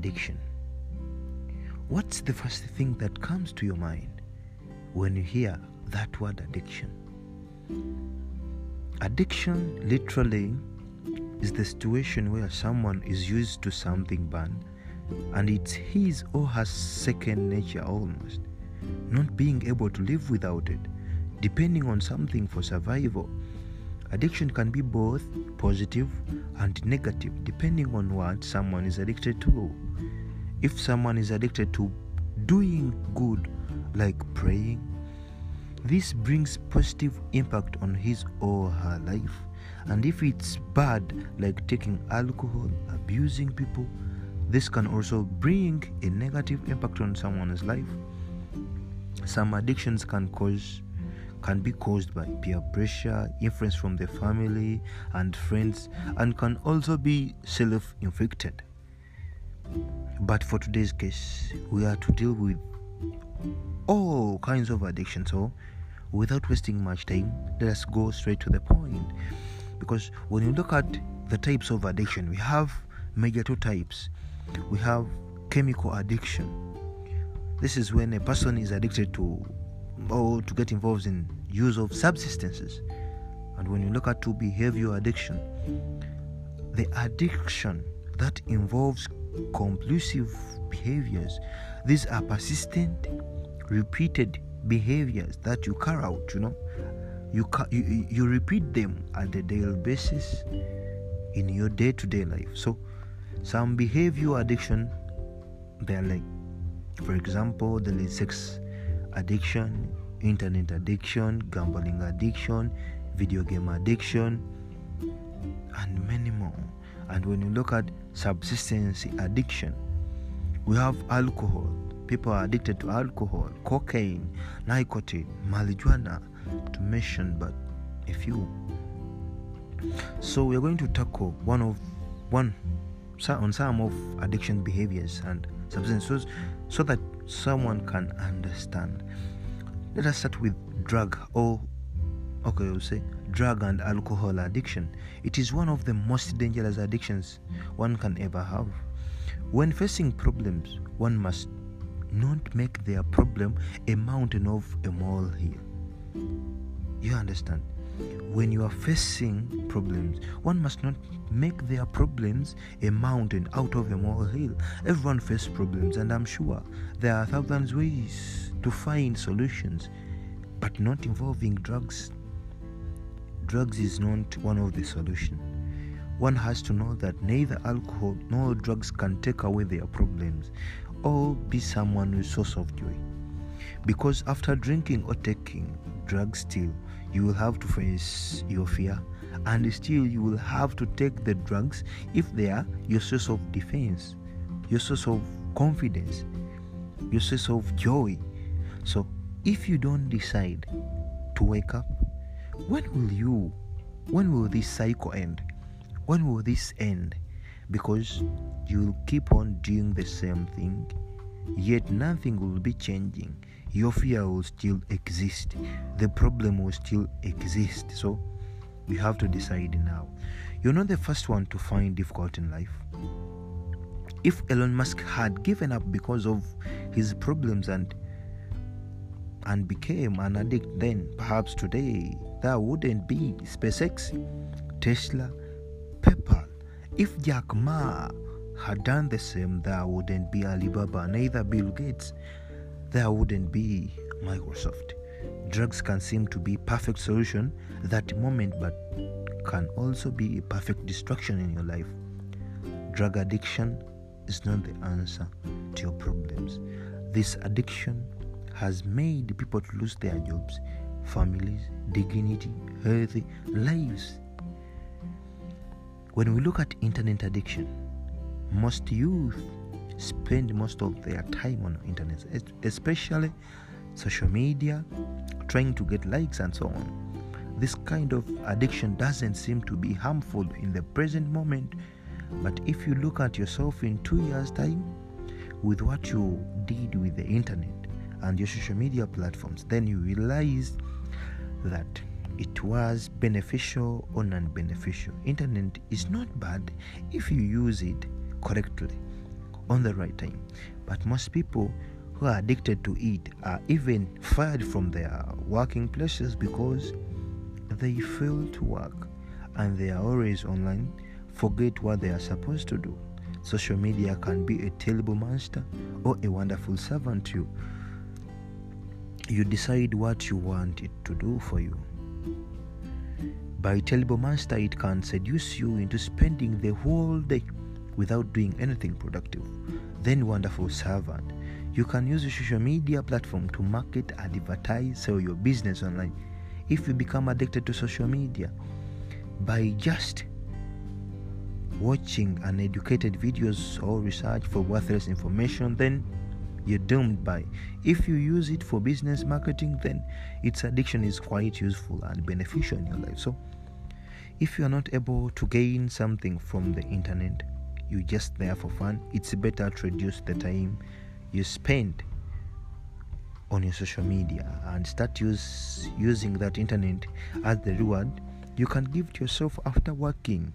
addiction. What's the first thing that comes to your mind when you hear that word addiction? Addiction literally is the situation where someone is used to something bad and it's his or her second nature almost, not being able to live without it, depending on something for survival. Addiction can be both positive and negative depending on what someone is addicted to. If someone is addicted to doing good, like praying, this brings positive impact on his or her life. And if it's bad, like taking alcohol, abusing people, this can also bring a negative impact on someone's life. Some addictions can cause can be caused by peer pressure, influence from the family and friends, and can also be self-inflicted. But for today's case, we are to deal with all kinds of addictions. So, without wasting much time, let us go straight to the point. Because when you look at the types of addiction, we have major two types. We have chemical addiction. This is when a person is addicted to or to get involved in use of substances. And when you look at to behavior addiction, the addiction that involves compulsive behaviors, these are persistent, repeated behaviors that you carry out. You know, you you, you repeat them at a daily basis in your day-to-day life. So, some behavior addiction, they're like, for example, is sex addiction, internet addiction, gambling addiction, video game addiction, and many more. And when you look at subsistence addiction, we have alcohol. People are addicted to alcohol, cocaine, nicotine, marijuana, to mention but a few. So we are going to tackle one of one on some of addiction behaviors and substances so that someone can understand. Let us start with drug or okay, we'll say drug and alcohol addiction. It is one of the most dangerous addictions one can ever have. When facing problems, one must not make their problem a mountain of a molehill. You understand? When you are facing problems, one must not make their problems a mountain out of a molehill. Everyone faces problems, and I'm sure there are thousands ways to find solutions, but not involving drugs. Drugs is not one of the solutions. One has to know that neither alcohol nor drugs can take away their problems or be someone's source of joy. Because after drinking or taking drugs, still you will have to face your fear, and still you will have to take the drugs if they are your source of defense, your source of confidence, your source of joy. So, if you don't decide to wake up, when will you, when will this cycle end? When will this end? Because you'll keep on doing the same thing, yet nothing will be changing. Your fear will still exist, the problem will still exist. So, you have to decide now. You're not the first one to find difficult in life. If Elon Musk had given up because of his problems and and became an addict then perhaps today there wouldn't be SpaceX, Tesla, PayPal. If Jack Ma had done the same, there wouldn't be Alibaba, neither Bill Gates. There wouldn't be Microsoft. Drugs can seem to be perfect solution that moment, but can also be a perfect destruction in your life. Drug addiction is not the answer to your problems. This addiction has made people to lose their jobs, families, dignity, healthy lives. When we look at internet addiction, most youth spend most of their time on internet, especially social media, trying to get likes and so on. This kind of addiction doesn't seem to be harmful in the present moment, but if you look at yourself in two years' time with what you did with the internet and your social media platforms, then you realize that it was beneficial or non-beneficial. Internet is not bad if you use it correctly. On the right time. But most people who are addicted to it are even fired from their working places because they fail to work and they are always online, forget what they are supposed to do. Social media can be a terrible monster or a wonderful servant to you. You decide what you want it to do for you. By terrible master, it can seduce you into spending the whole day without doing anything productive. Then, wonderful servant, you can use a social media platform to market, advertise, sell your business online. If you become addicted to social media by just watching uneducated videos or research for worthless information, then you're doomed by. If you use it for business marketing, then its addiction is quite useful and beneficial in your life. So, if you are not able to gain something from the internet, you're just there for fun, it's better to reduce the time you spend on your social media and start use, using that internet as the reward you can give to yourself after working.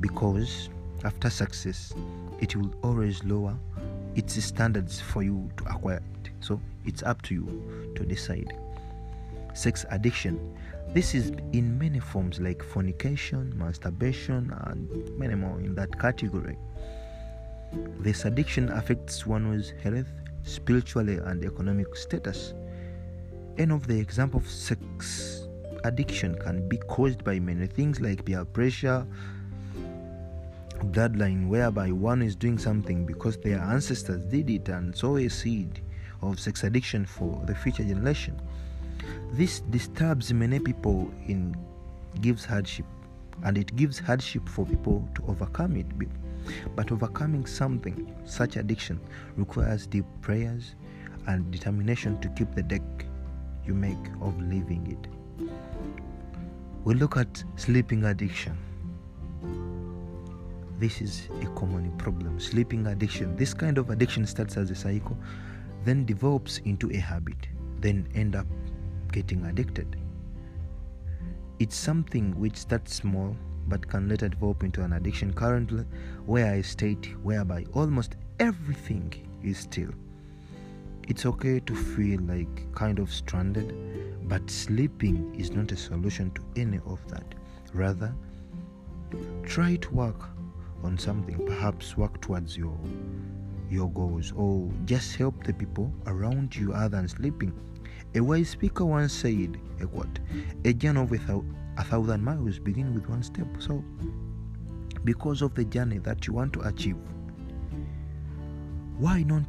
Because after success it will always lower its standards for you to acquire it. So it's up to you to decide sex addiction. This is in many forms like fornication masturbation and many more in that category. This addiction affects one's health spiritually and economic status. Any of the example of sex addiction can be caused by many things like peer pressure bloodline whereby one is doing something because their ancestors did it and sow a seed of sex addiction for the future generation. This disturbs many people in gives hardship and it gives hardship for people to overcome it. But overcoming something, such addiction, requires deep prayers and determination to keep the deck you make of leaving it. We look at sleeping addiction this is a common problem sleeping addiction this kind of addiction starts as a cycle then develops into a habit then end up getting addicted. It's something which starts small but can later develop into an addiction currently where i state whereby almost everything is still. It's okay to feel like kind of stranded but sleeping is not a solution to any of that. Rather try to work on something perhaps work towards your your goals or just help the people around you other than sleeping a wise speaker once said a quote a journey of a thousand miles begins with one step. So because of the journey that you want to achieve why not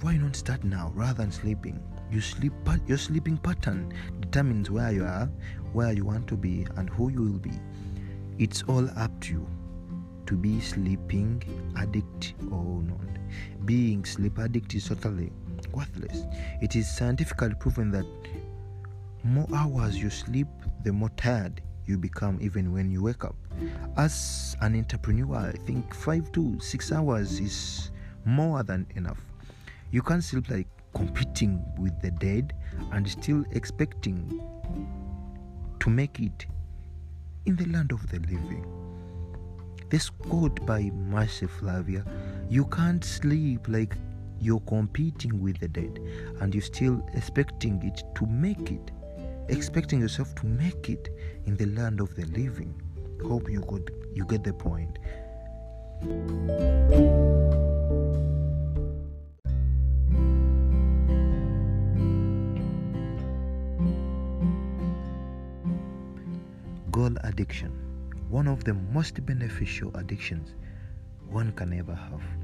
why not start now rather than sleeping? You sleep your sleeping pattern determines where you are where you want to be and who you will be. It's all up to you to be sleeping addict or not. Being sleep addict is totally worthless. It is scientifically proven that more hours you sleep, the more tired you become even when you wake up. As an entrepreneur, I think five to six hours is more than enough. You can't sleep like competing with the dead and still expecting to make it in the land of the living. This quote by Marcia Flavia you can't sleep like you're competing with the dead and you're still expecting it to make it, expecting yourself to make it in the land of the living. Hope you could you get the point. Goal addiction one of the most beneficial addictions one can ever have.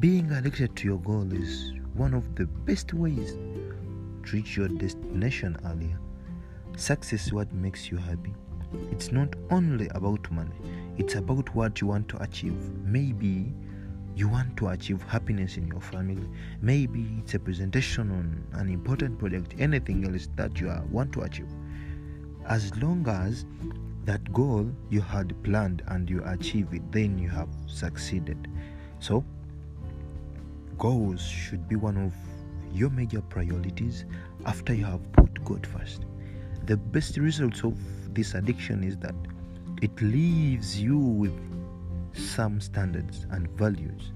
Being addicted to your goal is one of the best ways to reach your destination earlier. Success is what makes you happy. It's not only about money, it's about what you want to achieve. Maybe you want to achieve happiness in your family. Maybe it's a presentation on an important project, anything else that you want to achieve. As long as that goal you had planned and you achieve it, then you have succeeded. So, goals should be one of your major priorities after you have put God first. The best results of this addiction is that it leaves you with some standards and values.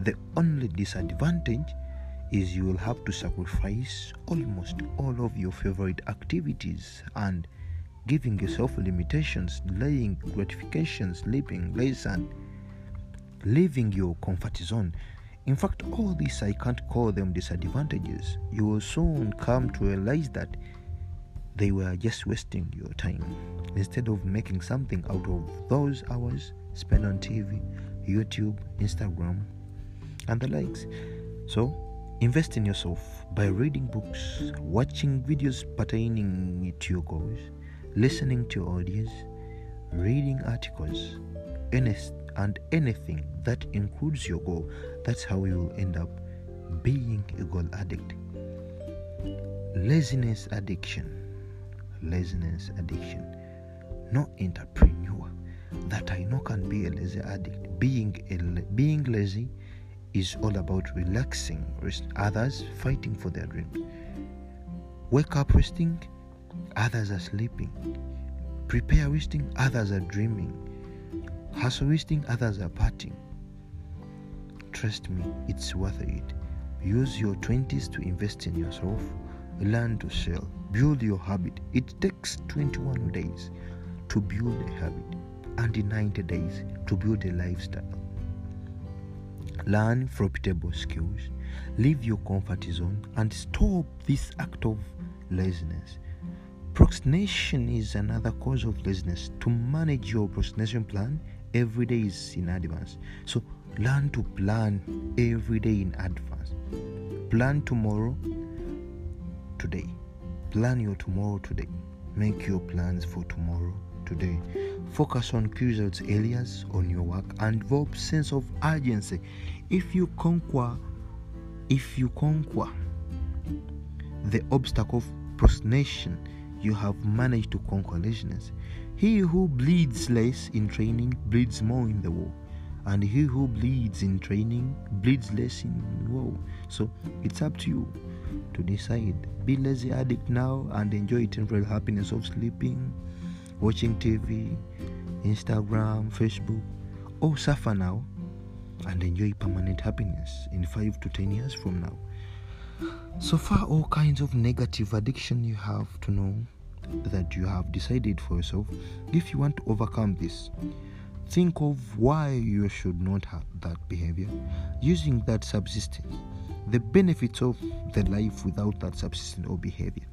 The only disadvantage is you will have to sacrifice almost all of your favorite activities and giving yourself limitations, delaying gratification, sleeping less, and leaving your comfort zone. In fact, all these I can't call them disadvantages. You will soon come to realize that they were just wasting your time instead of making something out of those hours spent on TV, YouTube, Instagram, and the likes. So, invest in yourself by reading books, watching videos pertaining to your goals, listening to audios, reading articles, and anything that includes your goal. That's how you will end up being a goal addict. Laziness addiction. Laziness addiction. No entrepreneur that I know can be a lazy addict. Being a, being lazy is all about relaxing, others fighting for their dreams. Wake up resting, others are sleeping. Prepare resting, others are dreaming. Hustle wasting others are partying. Trust me, it's worth it. Use your 20s to invest in yourself, learn to sell, build your habit. It takes 21 days to build a habit and in 90 days to build a lifestyle. Learn profitable skills, leave your comfort zone, and stop this act of laziness. Procrastination is another cause of laziness. To manage your procrastination plan, every day is in advance. So learn to plan every day in advance. Plan tomorrow today. Plan your tomorrow today. Make your plans for tomorrow today. Focus on results areas on your work and develop sense of urgency. If you conquer, if you conquer the obstacle of procrastination, you have managed to conquer laziness. He who bleeds less in training bleeds more in the war, and he who bleeds in training bleeds less in war. So it's up to you to decide. Be lazy addict now and enjoy temporary happiness of sleeping watching TV, Instagram, Facebook, or suffer now and enjoy permanent happiness in 5 to 10 years from now. So far, all kinds of negative addiction you have to know that you have decided for yourself. If you want to overcome this, think of why you should not have that behavior. Using that subsistence, the benefits of the life without that subsistence or behavior.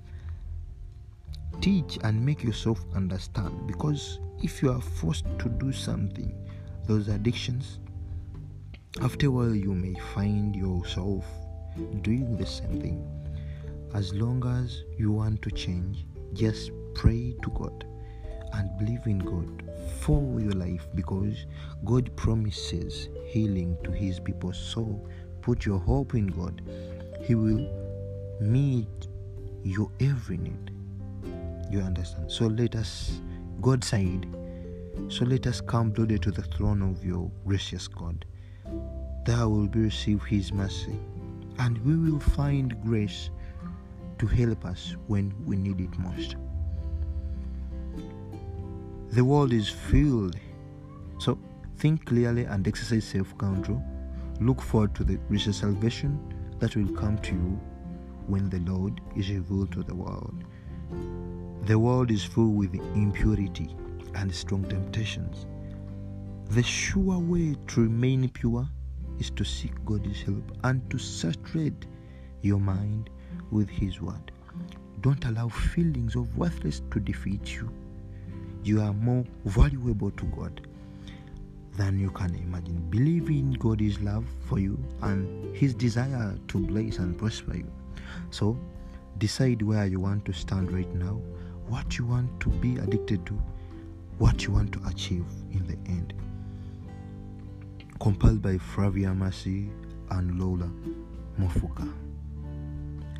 Teach and make yourself understand because if you are forced to do something those addictions after a while you may find yourself doing the same thing. As long as you want to change just pray to god and believe in god for your life because god promises healing to his people so put your hope in god he will meet your every need you understand? So let us, God said, so let us come boldly to the throne of your gracious God. Thou will receive His mercy, and we will find grace to help us when we need it most. The world is filled, so think clearly and exercise self control. Look forward to the gracious salvation that will come to you when the Lord is revealed to the world. The world is full with impurity and strong temptations. The sure way to remain pure is to seek God's help and to saturate your mind with His Word. Don't allow feelings of worthlessness to defeat you. You are more valuable to God than you can imagine. Believe in God's love for you and His desire to bless and prosper you. So, decide where you want to stand right now what you want to be addicted to, what you want to achieve in the end. Compiled by Flavia Mercy and Lola Mofuka.